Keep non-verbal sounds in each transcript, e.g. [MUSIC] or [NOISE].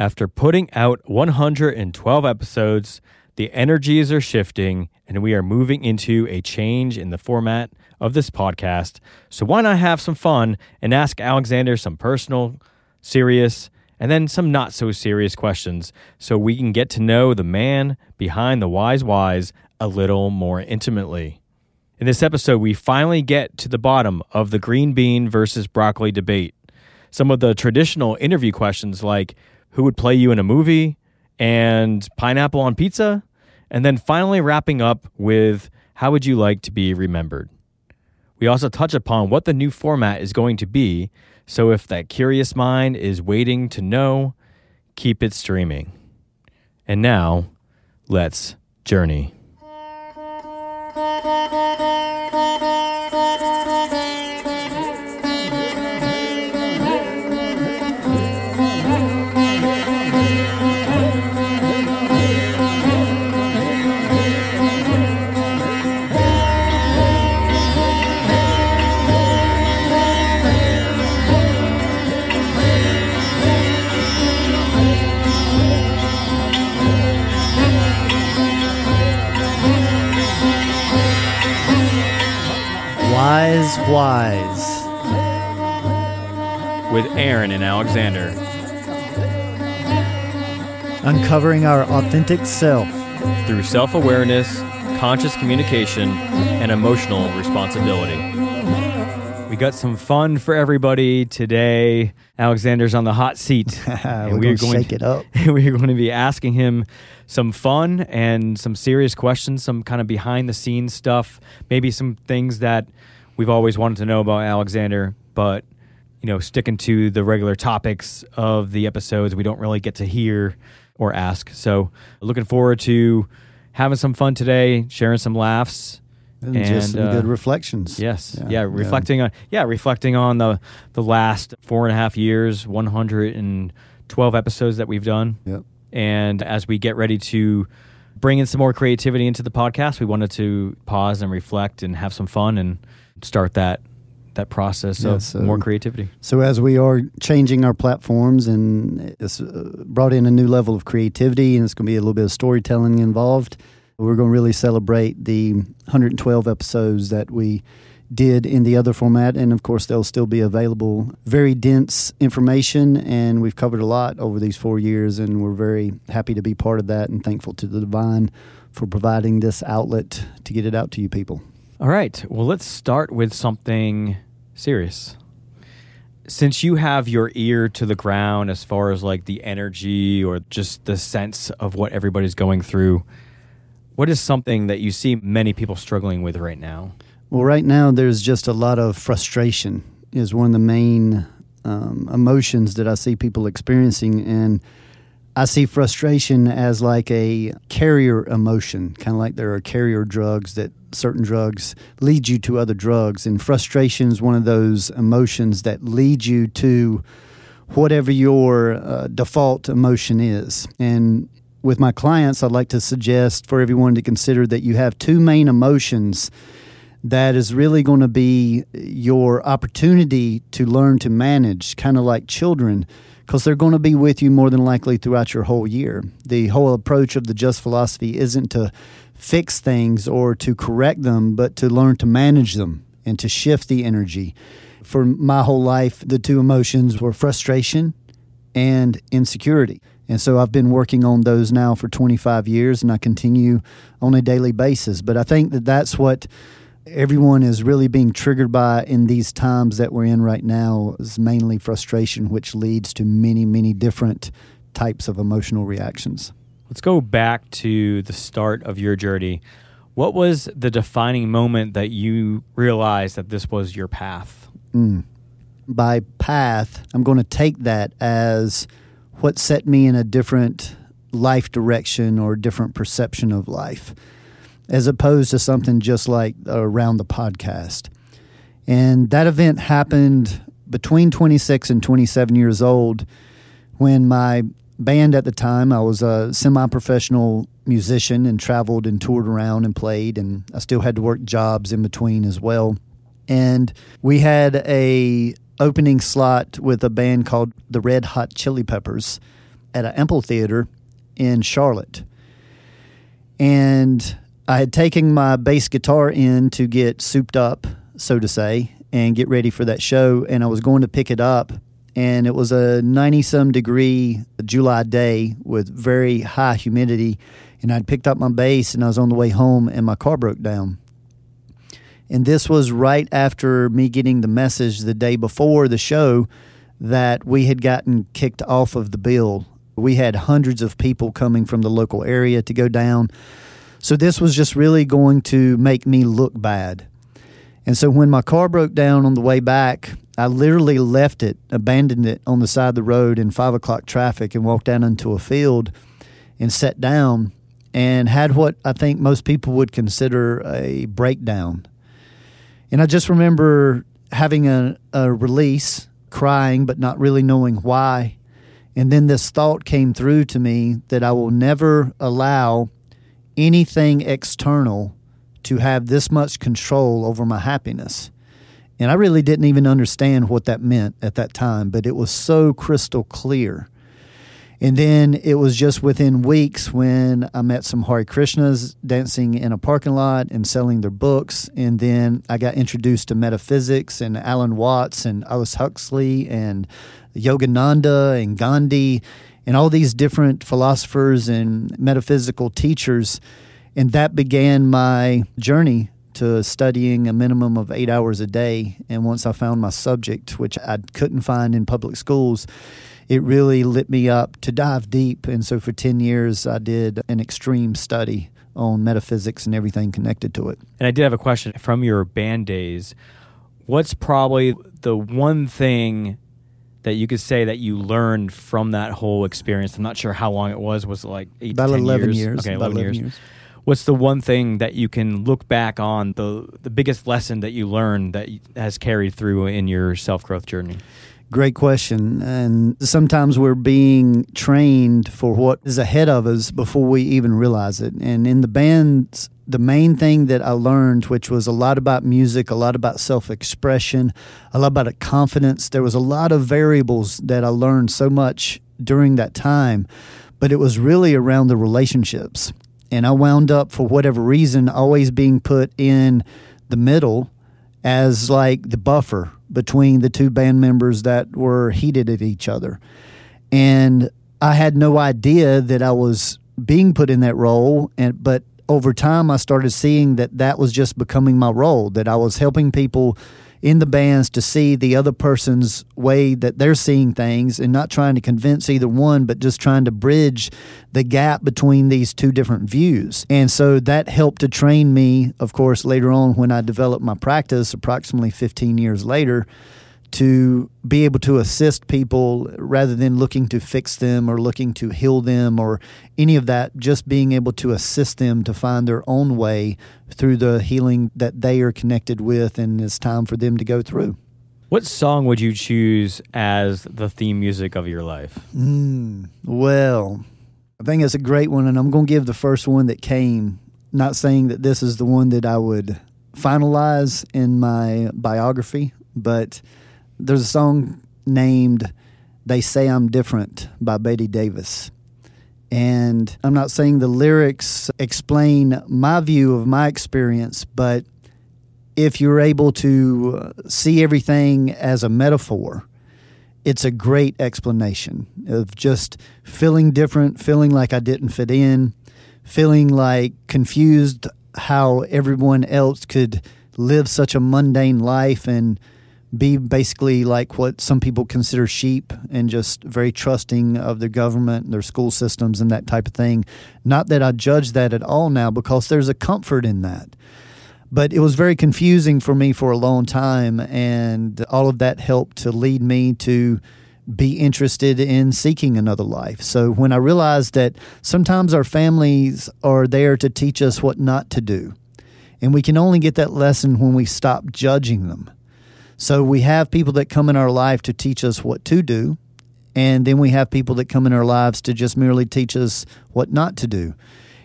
After putting out 112 episodes, the energies are shifting and we are moving into a change in the format of this podcast. So, why not have some fun and ask Alexander some personal, serious, and then some not so serious questions so we can get to know the man behind the Wise Whys a little more intimately. In this episode, we finally get to the bottom of the green bean versus broccoli debate. Some of the traditional interview questions, like who would play you in a movie and pineapple on pizza, and then finally wrapping up with how would you like to be remembered. We also touch upon what the new format is going to be, so if that curious mind is waiting to know, keep it streaming. And now, let's journey. Wise, Whys. with Aaron and Alexander. Uncovering our authentic self. through self awareness, conscious communication, and emotional responsibility. We got some fun for everybody today. Alexander's on the hot seat. [LAUGHS] and We're going we're to shake it up. [LAUGHS] we're going to be asking him some fun and some serious questions, some kind of behind the scenes stuff, maybe some things that we've always wanted to know about Alexander, but you know, sticking to the regular topics of the episodes, we don't really get to hear or ask. So, looking forward to having some fun today, sharing some laughs. And, just some uh, good reflections. Yes. Yeah, reflecting on yeah, reflecting on the the last four and a half years, one hundred and twelve episodes that we've done. Yep. And as we get ready to bring in some more creativity into the podcast, we wanted to pause and reflect and have some fun and start that that process Yeah, of so- more creativity. So as we are changing our platforms and it's uh, brought in a new level of creativity and it's going to be a little bit of storytelling involved, we're going to really celebrate the 112 episodes that we did in the other format and of course they'll still be available very dense information and we've covered a lot over these 4 years and we're very happy to be part of that and thankful to the divine for providing this outlet to get it out to you people. All right. Well, let's start with something serious. Since you have your ear to the ground as far as like the energy or just the sense of what everybody's going through, what is something that you see many people struggling with right now? Well, right now there's just a lot of frustration is one of the main um, emotions that I see people experiencing, and I see frustration as like a carrier emotion, kind of like there are carrier drugs that certain drugs lead you to other drugs, and frustration is one of those emotions that lead you to whatever your uh, default emotion is, and with my clients, I'd like to suggest for everyone to consider that you have two main emotions that is really going to be your opportunity to learn to manage, kind of like children, because they're going to be with you more than likely throughout your whole year. The whole approach of the Just philosophy isn't to fix things or to correct them, but to learn to manage them and to shift the energy. For my whole life, the two emotions were frustration and insecurity. And so I've been working on those now for 25 years and I continue on a daily basis. But I think that that's what everyone is really being triggered by in these times that we're in right now is mainly frustration, which leads to many, many different types of emotional reactions. Let's go back to the start of your journey. What was the defining moment that you realized that this was your path? Mm. By path, I'm going to take that as what set me in a different life direction or different perception of life, as opposed to something just like around the podcast. And that event happened between 26 and 27 years old when my band at the time, I was a semi professional musician and traveled and toured around and played, and I still had to work jobs in between as well. And we had a opening slot with a band called the Red Hot Chili Peppers at an amphitheater in Charlotte. And I had taken my bass guitar in to get souped up, so to say, and get ready for that show. And I was going to pick it up, and it was a 90 some degree July day with very high humidity. And I'd picked up my bass, and I was on the way home, and my car broke down. And this was right after me getting the message the day before the show that we had gotten kicked off of the bill. We had hundreds of people coming from the local area to go down. So this was just really going to make me look bad. And so when my car broke down on the way back, I literally left it, abandoned it on the side of the road in five o'clock traffic and walked down into a field and sat down and had what I think most people would consider a breakdown. And I just remember having a, a release, crying, but not really knowing why. And then this thought came through to me that I will never allow anything external to have this much control over my happiness. And I really didn't even understand what that meant at that time, but it was so crystal clear. And then it was just within weeks when I met some Hare Krishnas dancing in a parking lot and selling their books. And then I got introduced to metaphysics and Alan Watts and Aldous Huxley and Yogananda and Gandhi and all these different philosophers and metaphysical teachers. And that began my journey to studying a minimum of eight hours a day. And once I found my subject, which I couldn't find in public schools, it really lit me up to dive deep. And so for 10 years, I did an extreme study on metaphysics and everything connected to it. And I did have a question from your band days. What's probably the one thing that you could say that you learned from that whole experience? I'm not sure how long it was. Was it like eight About to 10 11 years? years. Okay, About 11, 11 years. years. What's the one thing that you can look back on the the biggest lesson that you learned that has carried through in your self growth journey? Great question. And sometimes we're being trained for what is ahead of us before we even realize it. And in the bands, the main thing that I learned, which was a lot about music, a lot about self expression, a lot about confidence, there was a lot of variables that I learned so much during that time, but it was really around the relationships. And I wound up, for whatever reason, always being put in the middle as like the buffer between the two band members that were heated at each other. And I had no idea that I was being put in that role and but over time I started seeing that that was just becoming my role that I was helping people in the bands to see the other person's way that they're seeing things and not trying to convince either one, but just trying to bridge the gap between these two different views. And so that helped to train me, of course, later on when I developed my practice approximately 15 years later to be able to assist people rather than looking to fix them or looking to heal them or any of that, just being able to assist them to find their own way through the healing that they are connected with and it's time for them to go through. What song would you choose as the theme music of your life? Mm, well, I think it's a great one, and I'm going to give the first one that came. Not saying that this is the one that I would finalize in my biography, but there's a song named They Say I'm Different by Betty Davis. And I'm not saying the lyrics explain my view of my experience, but if you're able to uh, see everything as a metaphor, it's a great explanation of just feeling different, feeling like I didn't fit in, feeling like confused how everyone else could live such a mundane life and be basically like what some people consider sheep and just very trusting of their government and their school systems and that type of thing. Not that I judge that at all now because there's a comfort in that. But it was very confusing for me for a long time, and all of that helped to lead me to be interested in seeking another life. So when I realized that sometimes our families are there to teach us what not to do, and we can only get that lesson when we stop judging them. So we have people that come in our life to teach us what to do, and then we have people that come in our lives to just merely teach us what not to do.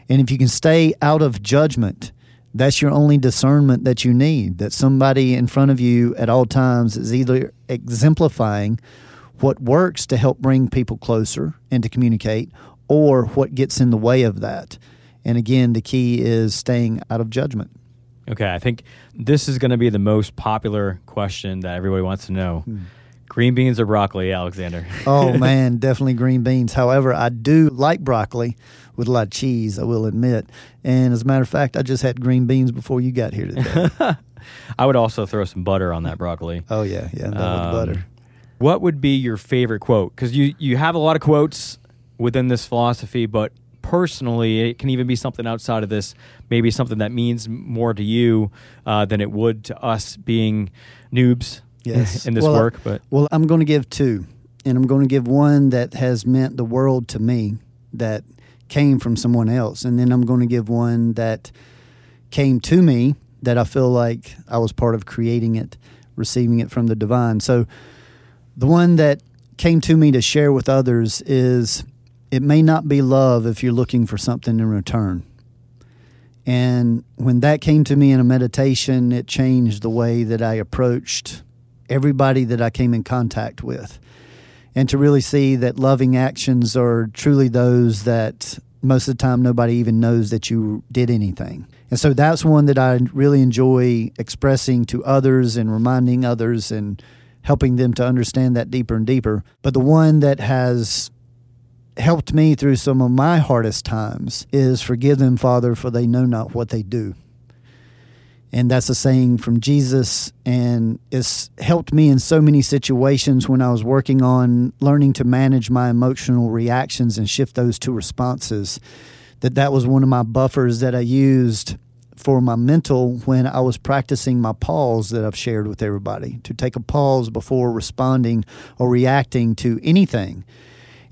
And if you can stay out of judgment, that's your only discernment that you need. That somebody in front of you at all times is either exemplifying what works to help bring people closer and to communicate, or what gets in the way of that. And again, the key is staying out of judgment. Okay, I think this is going to be the most popular question that everybody wants to know. Hmm. Green beans or broccoli, Alexander? [LAUGHS] oh [LAUGHS] man, definitely green beans. However, I do like broccoli with a lot of cheese, I will admit. And as a matter of fact, I just had green beans before you got here today. [LAUGHS] I would also throw some butter on that broccoli. Oh yeah, yeah, um, butter. What would be your favorite quote? Because you you have a lot of quotes within this philosophy, but personally, it can even be something outside of this. Maybe something that means more to you uh, than it would to us being noobs [LAUGHS] yes. in this well, work. But well, I'm going to give two, and I'm going to give one that has meant the world to me that came from someone else, and then I'm going to give one that came to me that I feel like I was part of creating it, receiving it from the divine. So the one that came to me to share with others is it may not be love if you're looking for something in return. And when that came to me in a meditation, it changed the way that I approached everybody that I came in contact with. And to really see that loving actions are truly those that most of the time nobody even knows that you did anything. And so that's one that I really enjoy expressing to others and reminding others and helping them to understand that deeper and deeper. But the one that has helped me through some of my hardest times is forgive them, Father, for they know not what they do. And that's a saying from Jesus, and it's helped me in so many situations when I was working on learning to manage my emotional reactions and shift those to responses. That that was one of my buffers that I used for my mental when I was practicing my pause that I've shared with everybody to take a pause before responding or reacting to anything.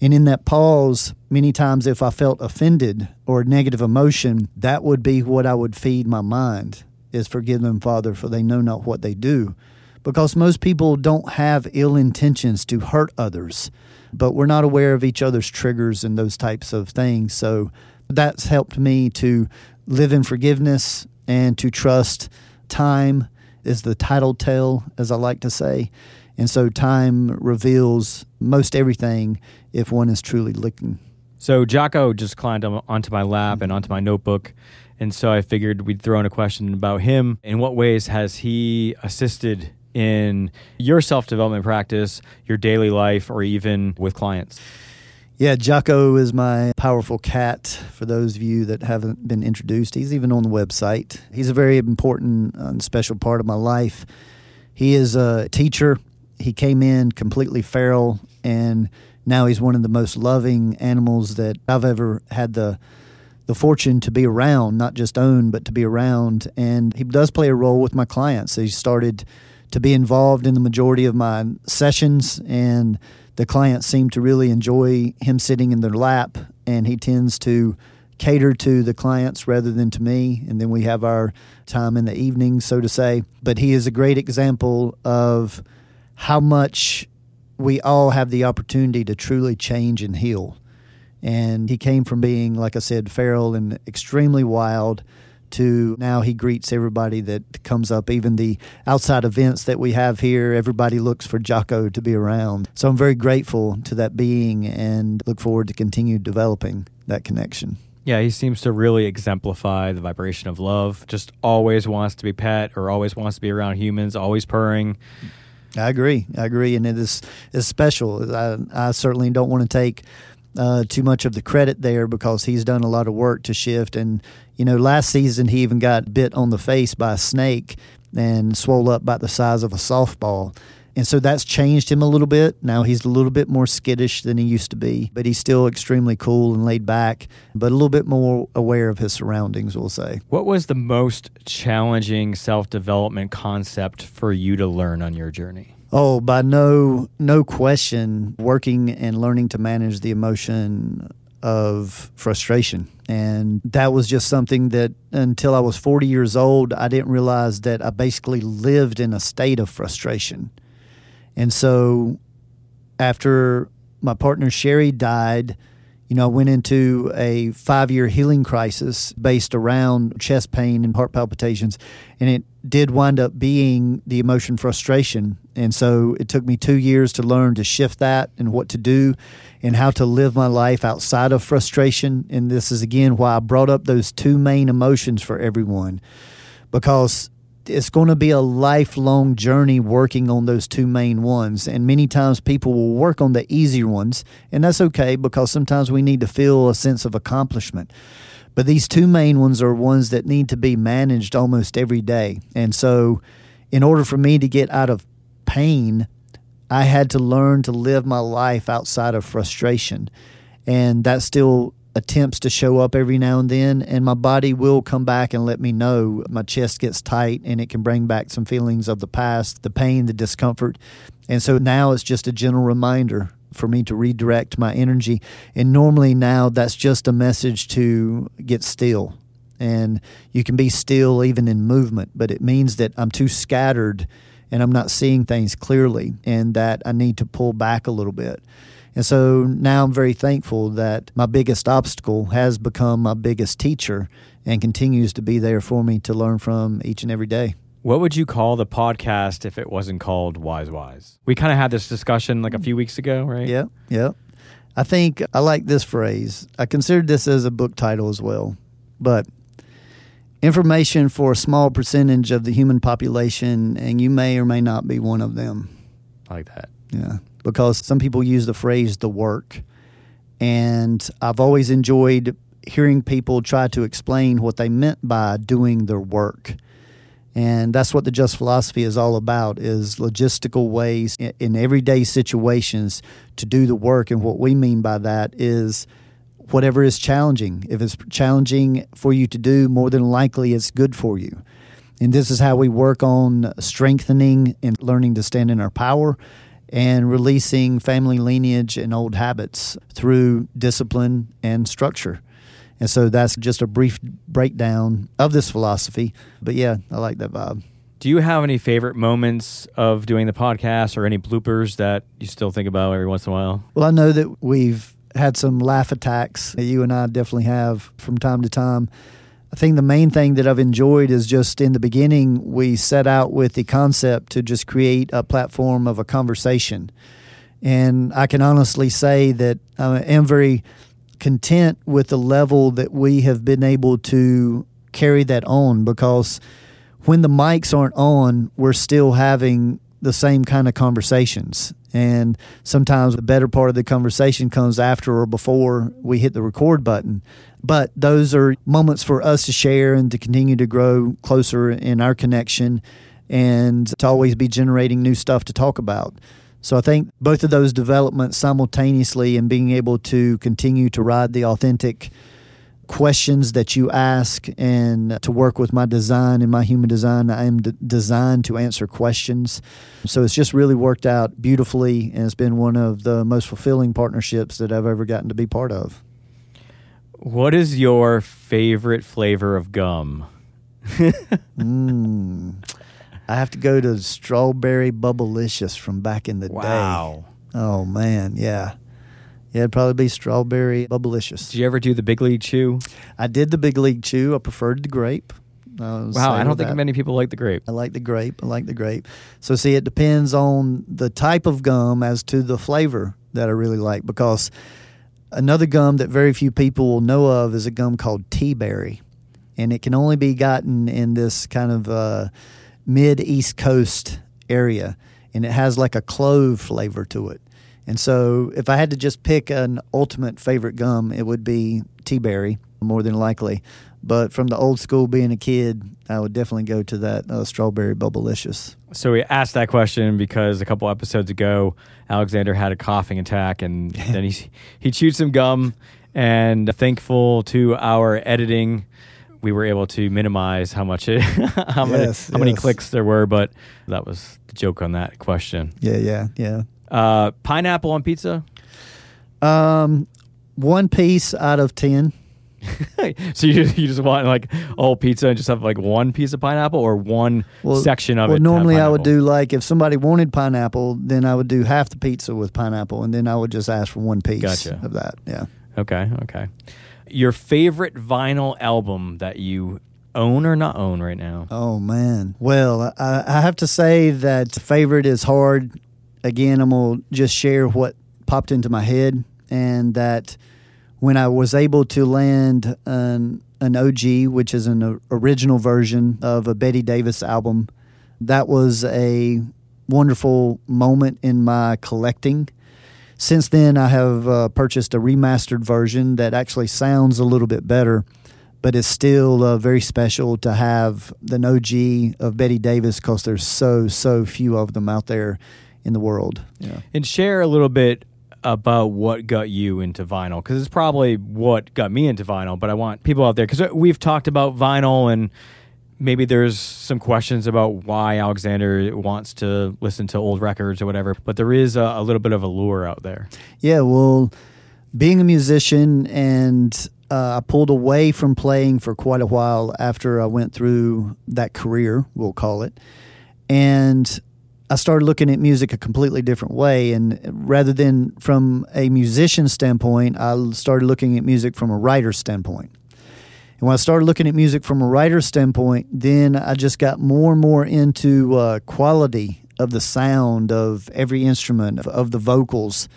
And in that pause, many times if I felt offended or negative emotion, that would be what I would feed my mind is forgive them, Father, for they know not what they do. Because most people don't have ill intentions to hurt others, but we're not aware of each other's triggers and those types of things. So that's helped me to live in forgiveness and to trust time is the title tale, as I like to say. And so time reveals most everything if one is truly looking. So Jocko just climbed onto my lap and onto my notebook and so I figured we'd throw in a question about him. In what ways has he assisted in your self development practice, your daily life, or even with clients? Yeah, Jocko is my powerful cat. For those of you that haven't been introduced, he's even on the website. He's a very important and special part of my life. He is a teacher. He came in completely feral, and now he's one of the most loving animals that I've ever had the the fortune to be around, not just own, but to be around. And he does play a role with my clients. He started to be involved in the majority of my sessions, and the clients seem to really enjoy him sitting in their lap. And he tends to cater to the clients rather than to me. And then we have our time in the evening, so to say. But he is a great example of how much we all have the opportunity to truly change and heal. And he came from being, like I said, feral and extremely wild to now he greets everybody that comes up, even the outside events that we have here. Everybody looks for Jocko to be around. So I'm very grateful to that being and look forward to continue developing that connection. Yeah, he seems to really exemplify the vibration of love. Just always wants to be pet or always wants to be around humans, always purring. I agree. I agree. And it is, is special. I, I certainly don't want to take uh, too much of the credit there because he's done a lot of work to shift. And, you know, last season he even got bit on the face by a snake and swole up about the size of a softball. And so that's changed him a little bit. Now he's a little bit more skittish than he used to be, but he's still extremely cool and laid back, but a little bit more aware of his surroundings, we'll say. What was the most challenging self development concept for you to learn on your journey? Oh, by no no question, working and learning to manage the emotion of frustration. And that was just something that until I was 40 years old, I didn't realize that I basically lived in a state of frustration. And so after my partner Sherry died, You know, I went into a five year healing crisis based around chest pain and heart palpitations, and it did wind up being the emotion frustration. And so it took me two years to learn to shift that and what to do and how to live my life outside of frustration. And this is again why I brought up those two main emotions for everyone because it's going to be a lifelong journey working on those two main ones. And many times people will work on the easier ones, and that's okay because sometimes we need to feel a sense of accomplishment. But these two main ones are ones that need to be managed almost every day. And so, in order for me to get out of pain, I had to learn to live my life outside of frustration. And that still attempts to show up every now and then, and my body will come back and let me know. My chest gets tight, and it can bring back some feelings of the past, the pain, the discomfort. And so now it's just a gentle reminder for me to redirect my energy. And normally now that's just a message to get still. And you can be still even in movement, but it means that I'm too scattered and I'm not seeing things clearly and that I need to pull back a little bit. And so now I'm very thankful that my biggest obstacle has become my biggest teacher and continues to be there for me to learn from each and every day. What would you call the podcast if it wasn't called Wise Whys? We kind of had this discussion like a few weeks ago, right? Yeah, yeah. I think I like this phrase. I considered this as a book title as well. But information for a small percentage of the human population, and you may or may not be one of them. I like that. Yeah because some people use the phrase the work. And I've always enjoyed hearing people try to explain what they meant by doing their work. And that's what the just philosophy is all about is logistical ways in everyday situations to do the work and what we mean by that is whatever is challenging. If it's challenging for you to do, more than likely it's good for you. And this is how we work on strengthening and learning to stand in our power and releasing family lineage and old habits through discipline and structure. And so that's just a brief breakdown of this philosophy. But yeah, I like that vibe. Do you have any favorite moments of doing the podcast or any bloopers that you still think about every once in a while? Well, I know that we've had some laugh attacks that you and I definitely have from time to time. I think the main thing that I've enjoyed is just in the beginning, we set out with the concept to just create a platform of a conversation. And I can honestly say that I am very content with the level that we have been able to carry that on because when the mics aren't on, we're still having the same kind of conversations. And sometimes the better part of the conversation comes after or before we hit the record button. But those are moments for us to share and to continue to grow closer in our connection and to always be generating new stuff to talk about. So I think both of those developments simultaneously and being able to continue to ride the authentic questions that you ask and to work with my design and my human design. I am d- designed to answer questions. So it's just really worked out beautifully and it's been one of the most fulfilling partnerships that I've ever gotten to be part of. What is your favorite flavor of gum? [LAUGHS] mm, I have to go to strawberry bubblicious from back in the wow. day. Wow. Oh man, yeah. Yeah, it'd probably be strawberry bubblicious. Did you ever do the big league chew? I did the big league chew. I preferred the grape. I wow, I don't think that. many people like the grape. I like the grape. I like the grape. So see, it depends on the type of gum as to the flavor that I really like because Another gum that very few people will know of is a gum called Teaberry, and it can only be gotten in this kind of uh, mid East Coast area, and it has like a clove flavor to it. And so, if I had to just pick an ultimate favorite gum, it would be Teaberry, more than likely. But from the old school, being a kid, I would definitely go to that uh, strawberry bubblicious. So we asked that question because a couple episodes ago, Alexander had a coughing attack, and [LAUGHS] then he he chewed some gum. And thankful to our editing, we were able to minimize how much it, [LAUGHS] how many how yes. many clicks there were. But that was the joke on that question. Yeah, yeah, yeah. Uh, pineapple on pizza. Um, one piece out of ten. [LAUGHS] so you just, you just want like whole pizza and just have like one piece of pineapple or one well, section of well, it. Well, normally I would do like if somebody wanted pineapple, then I would do half the pizza with pineapple, and then I would just ask for one piece gotcha. of that. Yeah. Okay, okay. Your favorite vinyl album that you own or not own right now? Oh man. Well, I, I have to say that favorite is hard. Again, I'm gonna just share what popped into my head, and that when I was able to land an an OG, which is an original version of a Betty Davis album, that was a wonderful moment in my collecting. Since then, I have uh, purchased a remastered version that actually sounds a little bit better but it's still uh, very special to have the OG of Betty Davis because there's so so few of them out there in the world. Yeah. And share a little bit about what got you into vinyl because it's probably what got me into vinyl. But I want people out there because we've talked about vinyl and maybe there's some questions about why Alexander wants to listen to old records or whatever. But there is a, a little bit of a lure out there. Yeah, well, being a musician and uh, I pulled away from playing for quite a while after I went through that career, we'll call it. And I started looking at music a completely different way. And rather than from a musician standpoint, I started looking at music from a writer standpoint. And when I started looking at music from a writer standpoint, then I just got more and more into uh, quality of the sound of every instrument, of, of the vocals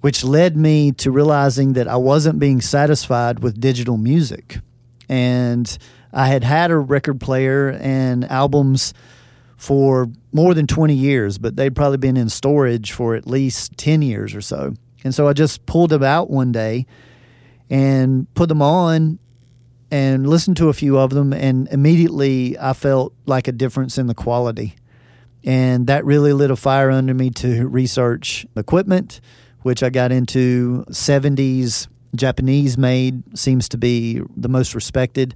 which led me to realizing that I wasn't being satisfied with digital music. And I had had a record player and albums for more than 20 years, but they'd probably been in storage for at least 10 years or so. And so I just pulled them out one day and put them on and listened to a few of them, and immediately I felt like a difference in the quality. And that really lit a fire under me to research equipment which I got into. 70s Japanese made seems to be the most respected.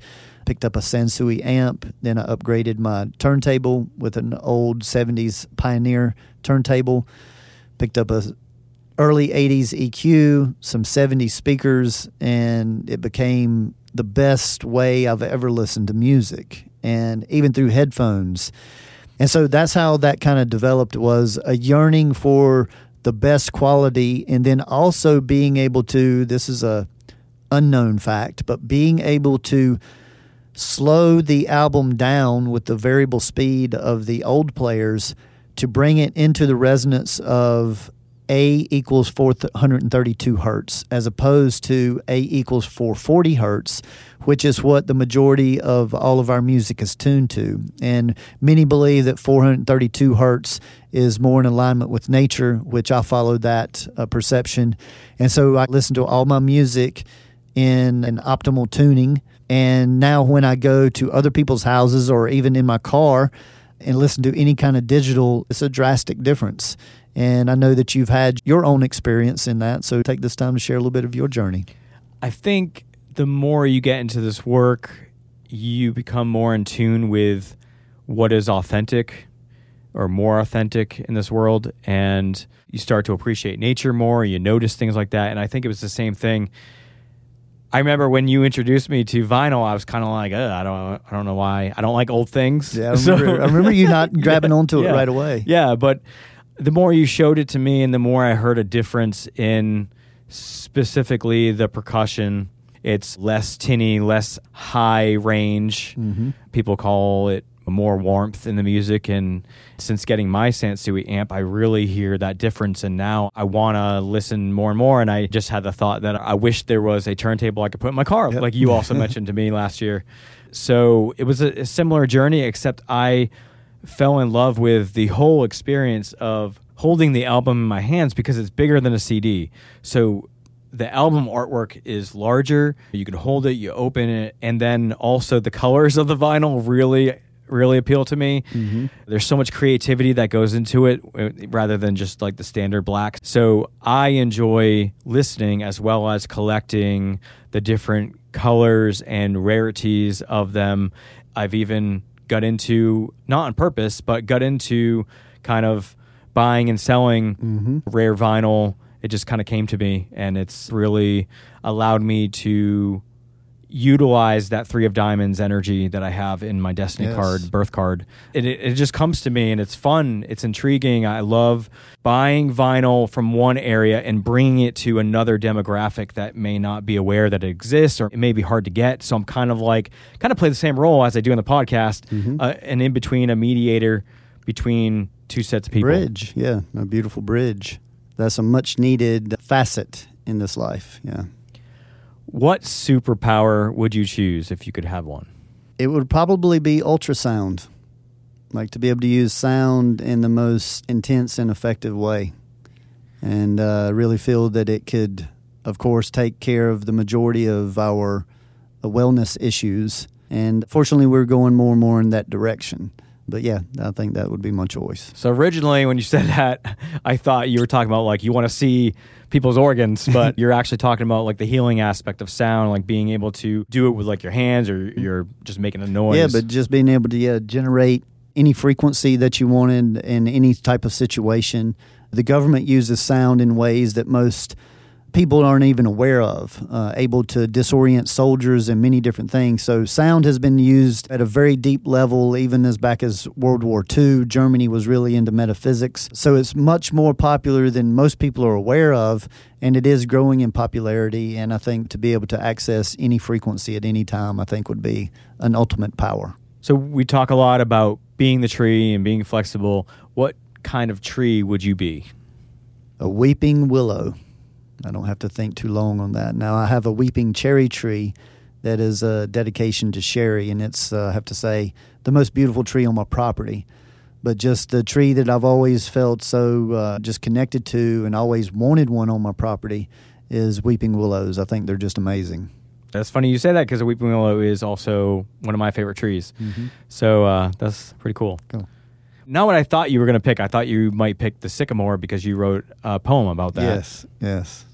Picked up a Sansui amp, then I upgraded my turntable with an old 70s Pioneer turntable. Picked up a early 80s EQ, some 70s speakers, and it became the best way I've ever listened to music, and even through headphones. And so that's how that kind of developed was a yearning for the best quality and then also being able to this is a unknown fact but being able to slow the album down with the variable speed of the old players to bring it into the resonance of a equals 432 hertz as opposed to A equals 440 hertz, which is what the majority of all of our music is tuned to. And many believe that 432 hertz is more in alignment with nature, which I followed that uh, perception. And so I listen to all my music in an optimal tuning. And now when I go to other people's houses or even in my car, and listen to any kind of digital, it's a drastic difference. And I know that you've had your own experience in that. So take this time to share a little bit of your journey. I think the more you get into this work, you become more in tune with what is authentic or more authentic in this world. And you start to appreciate nature more. You notice things like that. And I think it was the same thing. I remember when you introduced me to vinyl, I was kind of like, I don't, I don't know why. I don't like old things. Yeah, I [LAUGHS] remember, so, I remember you not [LAUGHS] grabbing onto yeah, it right away. Yeah, but the more you showed it to me and the more I heard a difference in specifically the percussion. It's less tinny, less high range. Mm-hmm. People call it more warmth in the music. And since getting my Sansui amp, I really hear that difference. And now I want to listen more and more. And I just had the thought that I wish there was a turntable I could put in my car, yep. like you also mentioned to me [LAUGHS] last year. So it was a, a similar journey, except I fell in love with the whole experience of holding the album in my hands because it's bigger than a CD. So the album artwork is larger. You can hold it, you open it, and then also the colors of the vinyl really really appeal to me. Mm-hmm. There's so much creativity that goes into it uh, rather than just like the standard black. So I enjoy listening as well as collecting the different colors and rarities of them. I've even got into not on purpose, but got into kind of buying and selling mm-hmm. rare vinyl. It just kind of came to me, and it's really allowed me to utilize that three of diamonds energy that I have in my destiny Yes. card, birth card. It, it, it just comes to me and it's fun. It's intriguing. I love buying vinyl from one area and bringing it to another demographic that may not be aware that it exists or it may be hard to get. So I'm kind of like, kind of play the same role as I do in the podcast, Mm-hmm. uh, and in between a mediator between two sets of people. Bridge, yeah, a beautiful bridge. That's a much needed facet in this life. Yeah, What superpower would you choose if you could have one? it would probably be ultrasound, like to be able to use sound in the most intense and effective way, and uh, really feel that it could, of course, take care of the majority of our uh, wellness issues. And fortunately, we're going more and more in that direction. But yeah, I think that would be my choice. So originally, when you said that, [LAUGHS] I thought you were talking about like you want to see people's organs, [LAUGHS] but you're actually talking about like the healing aspect of sound, like being able to do it with like your hands or you're just making a noise. Yeah, but just being able to yeah, generate any frequency that you wanted in any type of situation. The government uses sound in ways that most people aren't even aware of, uh, able to disorient soldiers and many different things. So, sound has been used at a very deep level, even as back as World War II. Germany was really into metaphysics. So, it's much more popular than most people are aware of, and it is growing in popularity. And I think to be able to access any frequency at any time, I think would be an ultimate power. so we talk a lot about being the tree and being flexible. What kind of tree would you be? a weeping willow. I don't have to think too long on that. Now I have a weeping cherry tree that is a dedication to Sherry, and it's uh, I have to say the most beautiful tree on my property. But just the tree that I've always felt so uh, just connected to, and always wanted one on my property, is weeping willows. I think they're just amazing. That's funny you say that because a weeping willow is also one of my favorite trees. So uh, that's pretty cool. Cool. Not what I thought you were going to pick. I thought you might pick the sycamore because you wrote a poem about that. Yes, yes.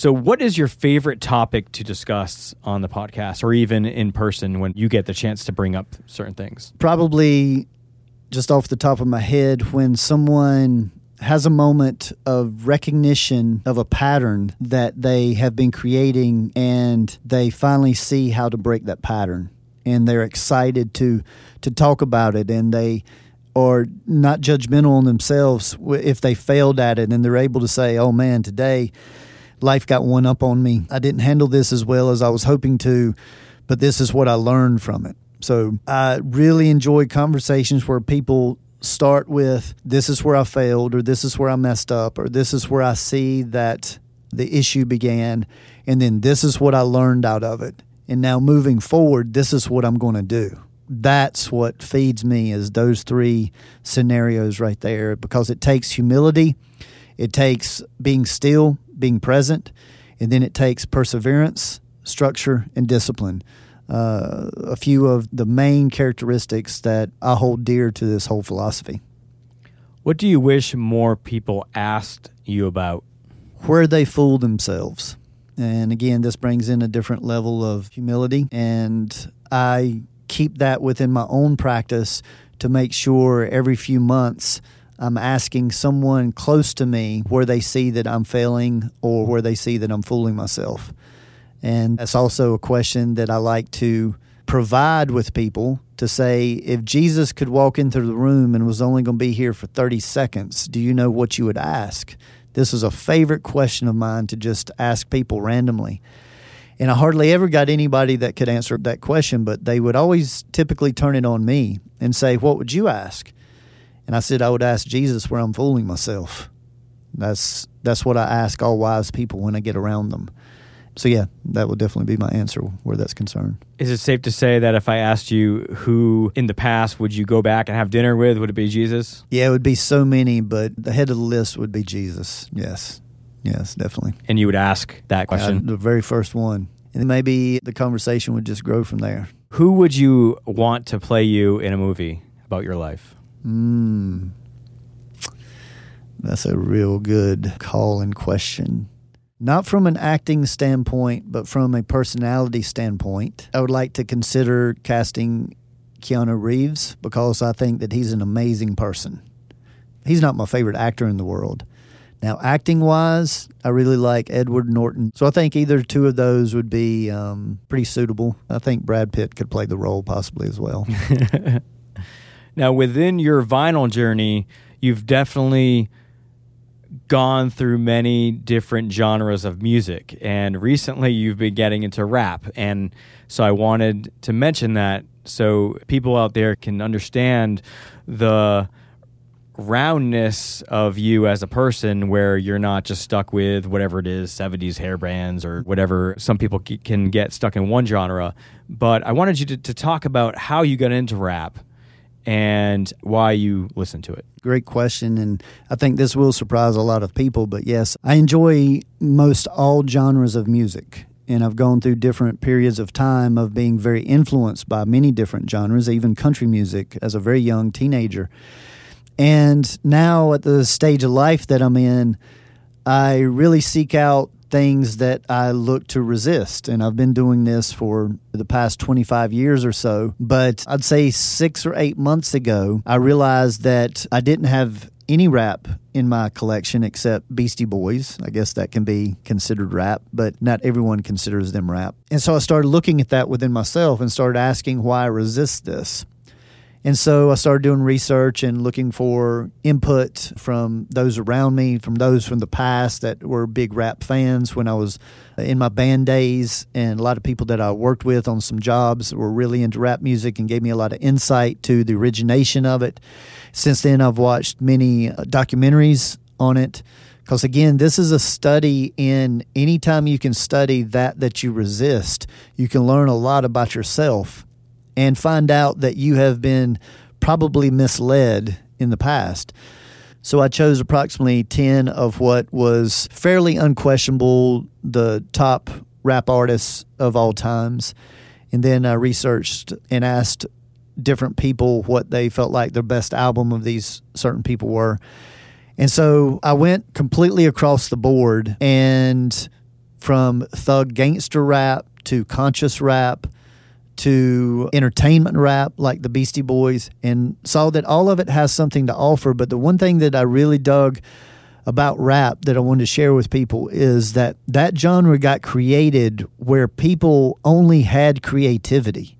So, what is your favorite topic to discuss on the podcast or even in person when you get the chance to bring up certain things? probably just off the top of my head when someone has a moment of recognition of a pattern that they have been creating and they finally see how to break that pattern and they're excited to to talk about it and they are not judgmental on themselves if they failed at it and they're able to say oh man today life got one up on me. I didn't handle this as well as I was hoping to, but this is what I learned from it. So I really enjoy conversations where people start with this is where I failed, or this is where I messed up, or this is where I see that the issue began, and then this is what I learned out of it. And now moving forward, this is what I'm going to do. That's what feeds me is those three scenarios right there because it takes humility, it takes being still, being present, and then it takes perseverance, structure, and discipline. Uh, a few of the main characteristics that I hold dear to this whole philosophy. What do you wish more people asked you about? Where they fool themselves. And again, this brings in a different level of humility. And I keep that within my own practice to make sure every few months I'm asking someone close to me where they see that I'm failing or where they see that I'm fooling myself. And that's also a question that I like to provide with people to say if Jesus could walk into the room and was only going to be here for 30 seconds, do you know what you would ask? This is a favorite question of mine to just ask people randomly. And I hardly ever got anybody that could answer that question, but they would always typically turn it on me and say, What would you ask? And I said, I would ask Jesus where I'm fooling myself. That's that's what I ask all wise people when I get around them. So yeah, that would definitely be my answer where that's concerned. Is it safe to say that if I asked you who in the past would you go back and have dinner with, would it be Jesus? Yeah, it would be so many, but the head of the list would be Jesus. Yes. Yes, definitely. And you would ask that question. the very first one. And maybe the conversation would just grow from there. who would you want to play you in a movie about your life? Mm. That's a real good call and question. Not from an acting standpoint, but from a personality standpoint. I would like to consider casting Keanu Reeves because I think that he's an amazing person. He's not my favorite actor in the world. Now, acting wise, I really like Edward Norton. So I think either two of those would be um, pretty suitable. I think Brad Pitt could play the role possibly as well. [LAUGHS] now, within your vinyl journey, you've definitely gone through many different genres of music. And recently you've been getting into rap. And so I wanted to mention that so people out there can understand the roundness of you as a person where you're not just stuck with whatever it is 70s hair bands or whatever some people can get stuck in one genre but i wanted you to, to talk about how you got into rap and why you listen to it great question and i think this will surprise a lot of people but yes i enjoy most all genres of music and I've gone through different periods of time of being very influenced by many different genres, even country music as a very young teenager. And now at the stage of life that I'm in, I really seek out things that I look to resist. And I've been doing this for the past 25 years or so. But I'd say six or eight months ago, I realized that I didn't have any rap in my collection except Beastie Boys. I guess that can be considered rap, but not everyone considers them rap. And so I started looking at that within myself and started asking why I resist this. And so I started doing research and looking for input from those around me, from those from the past that were big rap fans when I was in my band days, and a lot of people that I worked with on some jobs were really into rap music and gave me a lot of insight to the origination of it. Since then, I've watched many uh, documentaries on it. Because again, this is a study in anytime you can study that that you resist, you can learn a lot about yourself and find out that you have been probably misled in the past. So I chose approximately 10 of what was fairly unquestionable, the top rap artists of all times. And then I researched and asked different people what they felt like their best album of these certain people were. And so I went completely across the board and from thug gangster rap to conscious rap to entertainment rap like the Beastie Boys and saw that all of it has something to offer. But the one thing that I really dug about rap that I wanted to share with people is that that genre got created where people only had creativity.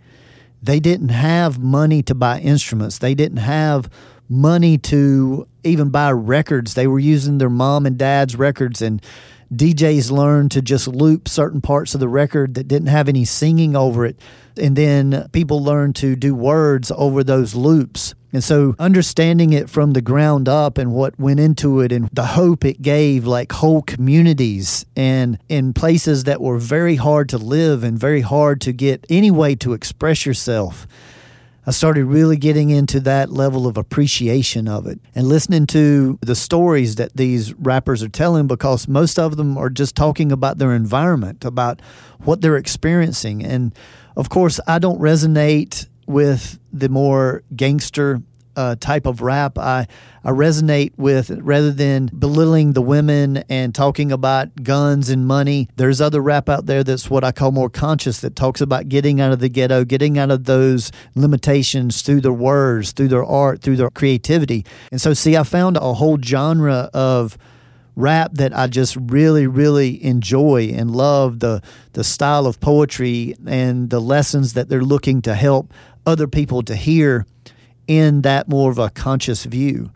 They didn't have money to buy instruments. They didn't have money to even buy records. They were using their mom and dad's records and DJs learned to just loop certain parts of the record that didn't have any singing over it. And then people learned to do words over those loops. And so understanding it from the ground up and what went into it and the hope it gave like whole communities and in places that were very hard to live and very hard to get any way to express yourself. I started really getting into that level of appreciation of it and listening to the stories that these rappers are telling because most of them are just talking about their environment, about what they're experiencing. And of course, I don't resonate with the more gangster uh, type of rap I, I resonate with rather than belittling the women and talking about guns and money. There's other rap out there that's what I call more conscious that talks about getting out of the ghetto, getting out of those limitations through their words, through their art, through their creativity. And so, see, I found a whole genre of rap that I just really, really enjoy and love the the style of poetry and the lessons that they're looking to help other people to hear in that more of a conscious view.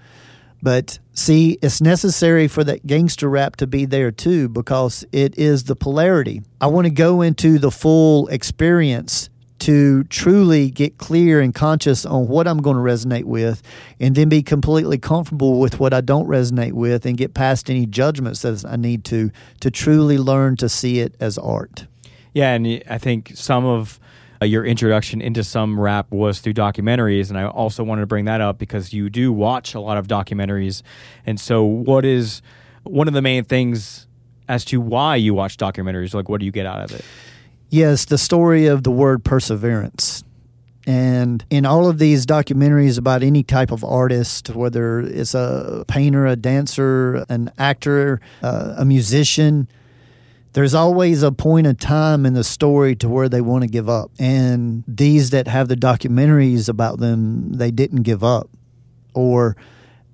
But see, it's necessary for that gangster rap to be there too because it is the polarity. I want to go into the full experience to truly get clear and conscious on what I'm going to resonate with and then be completely comfortable with what I don't resonate with and get past any judgments that I need to to truly learn to see it as art. Yeah, and I think some of uh, your introduction into some rap was through documentaries, and I also wanted to bring that up because you do watch a lot of documentaries. And so, what is one of the main things as to why you watch documentaries? Like, what do you get out of it? Yes, the story of the word perseverance. And in all of these documentaries about any type of artist, whether it's a painter, a dancer, an actor, uh, a musician, there's always a point of time in the story to where they want to give up. And these that have the documentaries about them, they didn't give up. Or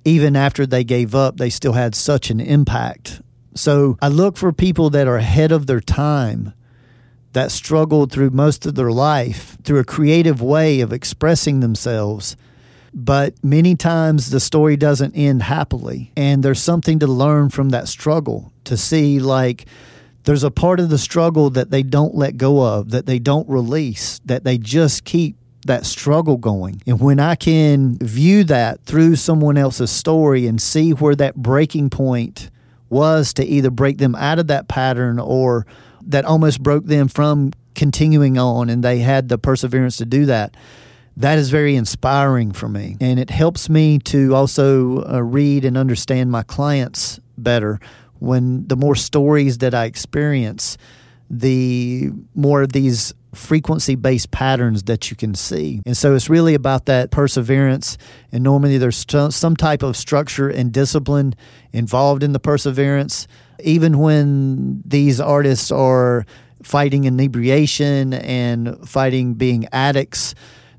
even after they gave up, they still had such an impact. So I look for people that are ahead of their time, that struggled through most of their life through a creative way of expressing themselves. But many times the story doesn't end happily. And there's something to learn from that struggle to see, like, there's a part of the struggle that they don't let go of, that they don't release, that they just keep that struggle going. And when I can view that through someone else's story and see where that breaking point was to either break them out of that pattern or that almost broke them from continuing on and they had the perseverance to do that. That is very inspiring for me. And it helps me to also uh, read and understand my clients better when the more stories that I experience, the more of these frequency based patterns that you can see. And so it's really about that perseverance. And normally there's st- some type of structure and discipline involved in the perseverance. Even when these artists are fighting inebriation and fighting being addicts,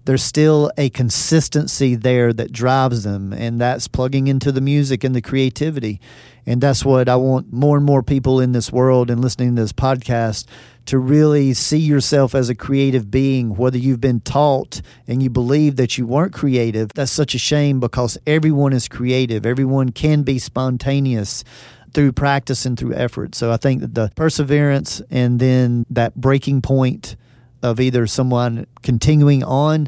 there's still a consistency there that drives them, and that's plugging into the music and the creativity. And that's what I want more and more people in this world and listening to this podcast to really see yourself as a creative being, whether you've been taught and you believe that you weren't creative. That's such a shame because everyone is creative, everyone can be spontaneous through practice and through effort. So I think that the perseverance and then that breaking point of either someone continuing on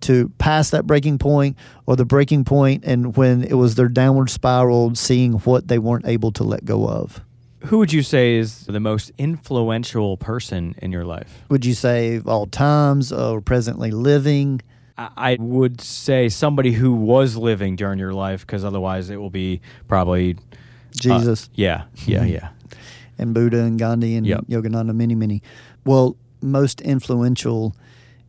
to pass that breaking point or the breaking point and when it was their downward spiral seeing what they weren't able to let go of. Who would you say is the most influential person in your life? Would you say all times or presently living? I would say somebody who was living during your life because otherwise it will be probably Jesus. Uh, yeah, yeah, yeah. [LAUGHS] and Buddha and Gandhi and yep. Yogananda, many, many. Well, most influential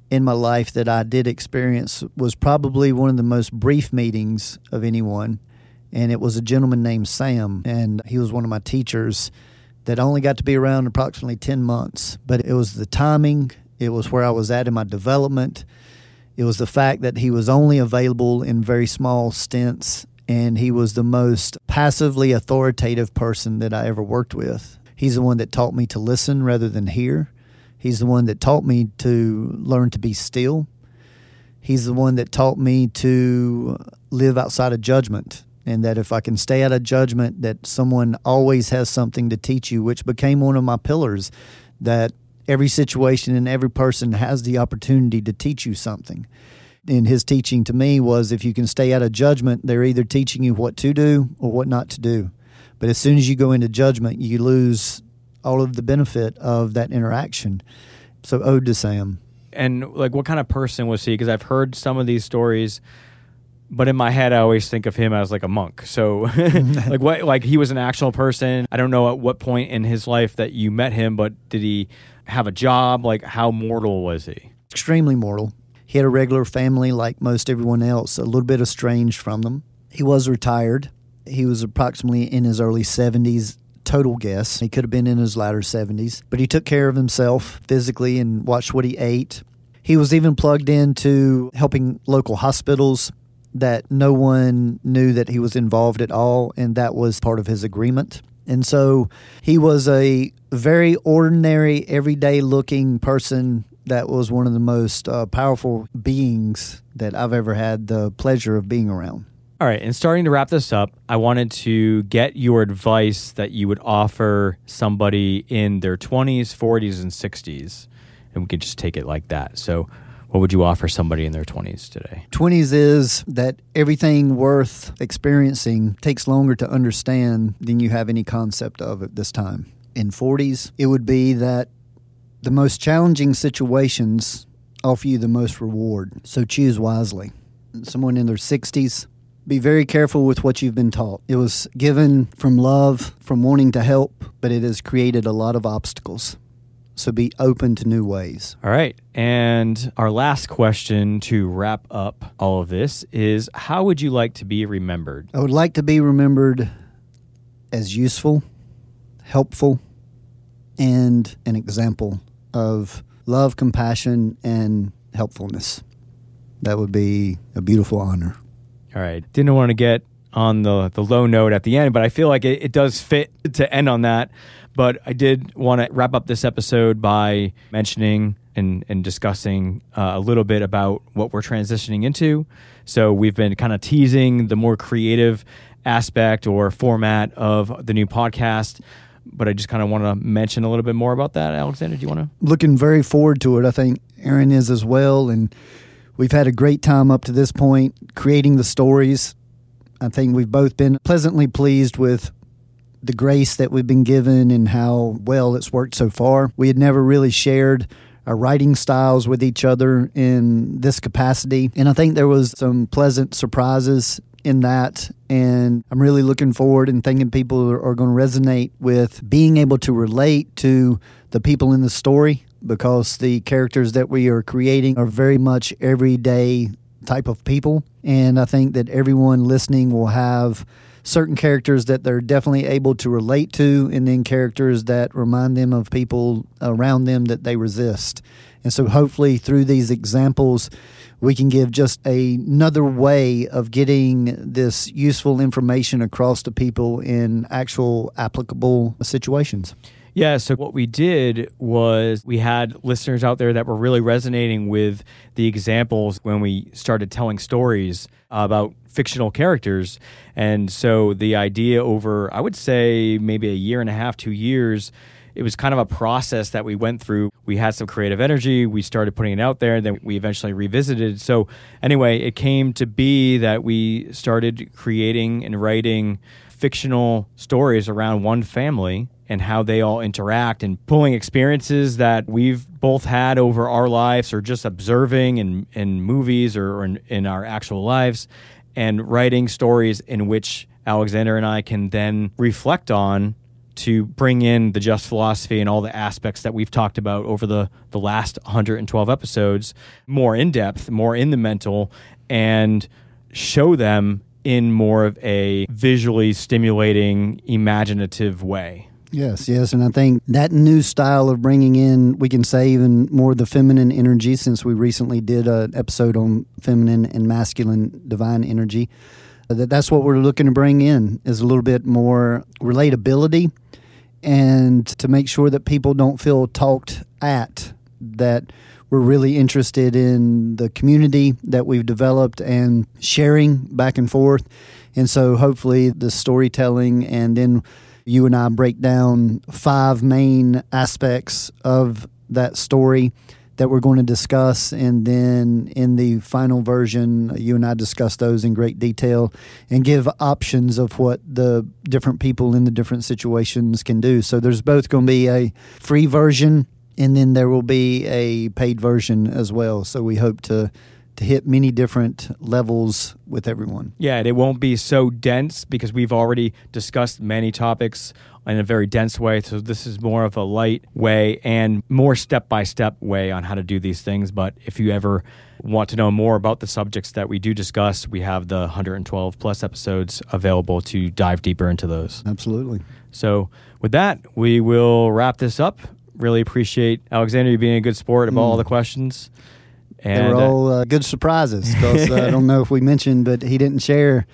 in my life that I did experience was probably one of the most brief meetings of anyone. And it was a gentleman named Sam, and he was one of my teachers that only got to be around approximately 10 months. But it was the timing, it was where I was at in my development, it was the fact that he was only available in very small stints, and he was the most passively authoritative person that I ever worked with. He's the one that taught me to listen rather than hear. He's the one that taught me to learn to be still. He's the one that taught me to live outside of judgment and that if I can stay out of judgment that someone always has something to teach you which became one of my pillars that every situation and every person has the opportunity to teach you something. And his teaching to me was if you can stay out of judgment they're either teaching you what to do or what not to do. But as soon as you go into judgment you lose all of the benefit of that interaction. So, ode to Sam. And like, what kind of person was he? Because I've heard some of these stories, but in my head, I always think of him as like a monk. So, [LAUGHS] [LAUGHS] like, what? Like, he was an actual person. I don't know at what point in his life that you met him, but did he have a job? Like, how mortal was he? Extremely mortal. He had a regular family like most everyone else, a little bit estranged from them. He was retired. He was approximately in his early 70s total guess. He could have been in his latter 70s, but he took care of himself physically and watched what he ate. He was even plugged into helping local hospitals that no one knew that he was involved at all, and that was part of his agreement. And so he was a very ordinary, everyday looking person that was one of the most uh, powerful beings that I've ever had the pleasure of being around. All right, and starting to wrap this up, I wanted to get your advice that you would offer somebody in their 20s, 40s, and 60s. And we could just take it like that. So, what would you offer somebody in their 20s today? 20s is that everything worth experiencing takes longer to understand than you have any concept of at this time. In 40s, it would be that the most challenging situations offer you the most reward. So choose wisely. Someone in their 60s, be very careful with what you've been taught. It was given from love, from wanting to help, but it has created a lot of obstacles. So be open to new ways. All right. And our last question to wrap up all of this is how would you like to be remembered? I would like to be remembered as useful, helpful, and an example of love, compassion, and helpfulness. That would be a beautiful honor. All right. Didn't want to get on the the low note at the end, but I feel like it, it does fit to end on that. But I did want to wrap up this episode by mentioning and, and discussing uh, a little bit about what we're transitioning into. So we've been kind of teasing the more creative aspect or format of the new podcast. But I just kind of want to mention a little bit more about that. Alexander, do you want to? Looking very forward to it. I think Aaron is as well. And we've had a great time up to this point creating the stories. I think we've both been pleasantly pleased with the grace that we've been given and how well it's worked so far. We had never really shared our writing styles with each other in this capacity. And I think there was some pleasant surprises in that. And I'm really looking forward and thinking people are, are going to resonate with being able to relate to the people in the story because the characters that we are creating are very much everyday type of people. And I think that everyone listening will have certain characters that they're definitely able to relate to, and then characters that remind them of people around them that they resist. And so, hopefully, through these examples, we can give just a, another way of getting this useful information across to people in actual applicable situations. Yeah, so what we did was we had listeners out there that were really resonating with the examples when we started telling stories about fictional characters. And so the idea over, I would say, maybe a year and a half, two years, it was kind of a process that we went through. We had some creative energy, we started putting it out there, and then we eventually revisited. So, anyway, it came to be that we started creating and writing fictional stories around one family and how they all interact and pulling experiences that we've both had over our lives or just observing in, in movies or in, in our actual lives and writing stories in which Alexander and I can then reflect on to bring in the just philosophy and all the aspects that we've talked about over the, the last 112 episodes more in depth, more in the mental, and show them in more of a visually stimulating, imaginative way. Yes, yes. And I think that new style of bringing in, we can say even more the feminine energy, since we recently did an episode on feminine and masculine divine energy. That that's what we're looking to bring in is a little bit more relatability and to make sure that people don't feel talked at that we're really interested in the community that we've developed and sharing back and forth and so hopefully the storytelling and then you and I break down five main aspects of that story that we're going to discuss. And then in the final version, you and I discuss those in great detail and give options of what the different people in the different situations can do. So there's both going to be a free version and then there will be a paid version as well. So we hope to to hit many different levels with everyone. Yeah, and it won't be so dense because we've already discussed many topics in a very dense way. So this is more of a light way and more step by step way on how to do these things. But if you ever want to know more about the subjects that we do discuss, we have the 112 plus episodes available to dive deeper into those. Absolutely. So with that, we will wrap this up. Really appreciate Alexander you being a good sport about mm. all the questions. And, they were uh, all uh, good surprises because uh, I don't know if we mentioned, but he didn't share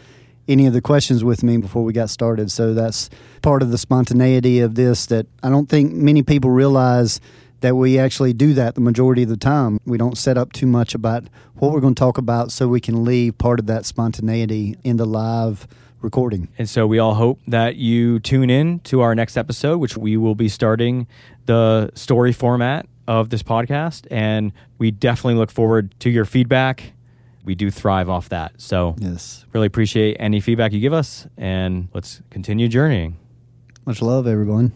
any of the questions with me before we got started. So that's part of the spontaneity of this that I don't think many people realize that we actually do that the majority of the time. We don't set up too much about what we're going to talk about so we can leave part of that spontaneity in the live recording. And so we all hope that you tune in to our next episode, which we will be starting the story format of this podcast. And we definitely look forward to your feedback. We do thrive off that. So, yes, really appreciate any feedback you give us. And let's continue journeying. Much love, everyone.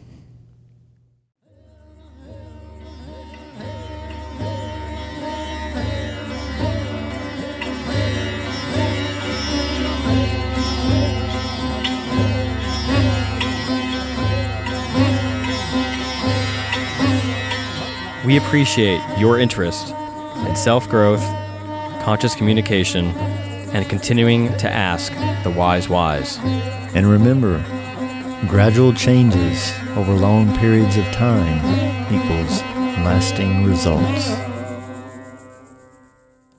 We appreciate your interest in self growth, conscious communication, and continuing to ask the wise whys. And remember, gradual changes over long periods of time equals lasting results.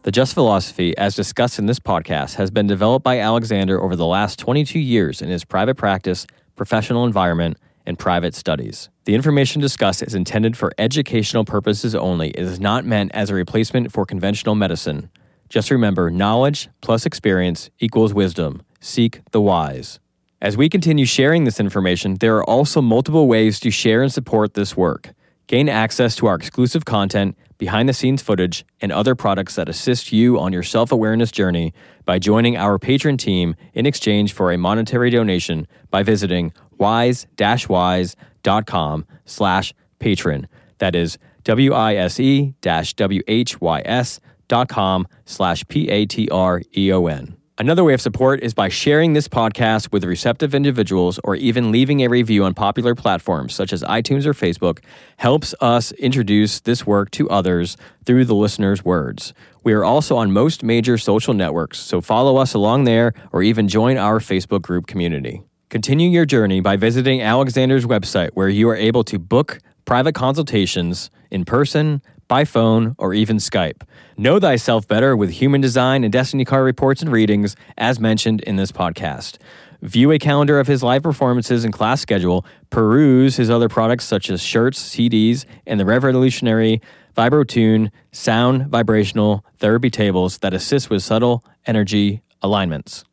The Just Philosophy, as discussed in this podcast, has been developed by Alexander over the last 22 years in his private practice, professional environment, and private studies. The information discussed is intended for educational purposes only. It is not meant as a replacement for conventional medicine. Just remember knowledge plus experience equals wisdom. Seek the wise. As we continue sharing this information, there are also multiple ways to share and support this work. Gain access to our exclusive content, behind the scenes footage, and other products that assist you on your self awareness journey by joining our Patreon team in exchange for a monetary donation by visiting wise-whys.com slash Patreon. That is W-I-S-E dash W-H-Y-S dot com slash P-A-T-R-E-O-N. Another way of support is by sharing this podcast with receptive individuals or even leaving a review on popular platforms such as iTunes or Facebook helps us introduce this work to others through the listener's words. We are also on most major social networks, so follow us along there or even join our Facebook group community. Continue your journey by visiting Alexander's website where you are able to book private consultations in person, by phone, or even Skype. Know thyself better with human design and destiny card reports and readings, as mentioned in this podcast. View a calendar of his live performances and class schedule, peruse his other products such as shirts, CDs, and the revolutionary VibroTune sound vibrational therapy tables that assist with subtle energy alignments.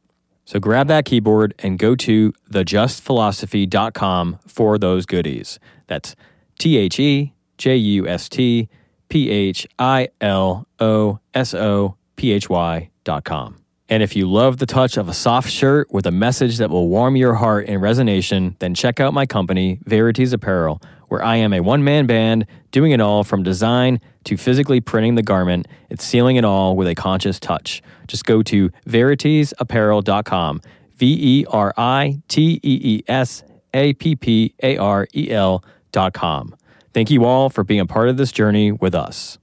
So grab that keyboard and go to thejustphilosophy.com for those goodies. That's T H E J U S T P H I L O S O P H Y dot com. And if you love the touch of a soft shirt with a message that will warm your heart in resonation, then check out my company, Veritees Apparel, where I am a one man band doing it all from design to physically printing the garment and sealing it all with a conscious touch. Just go to veriteesapparel.com, V E R I T E E S A P P A R E L.com. Thank you all for being a part of this journey with us.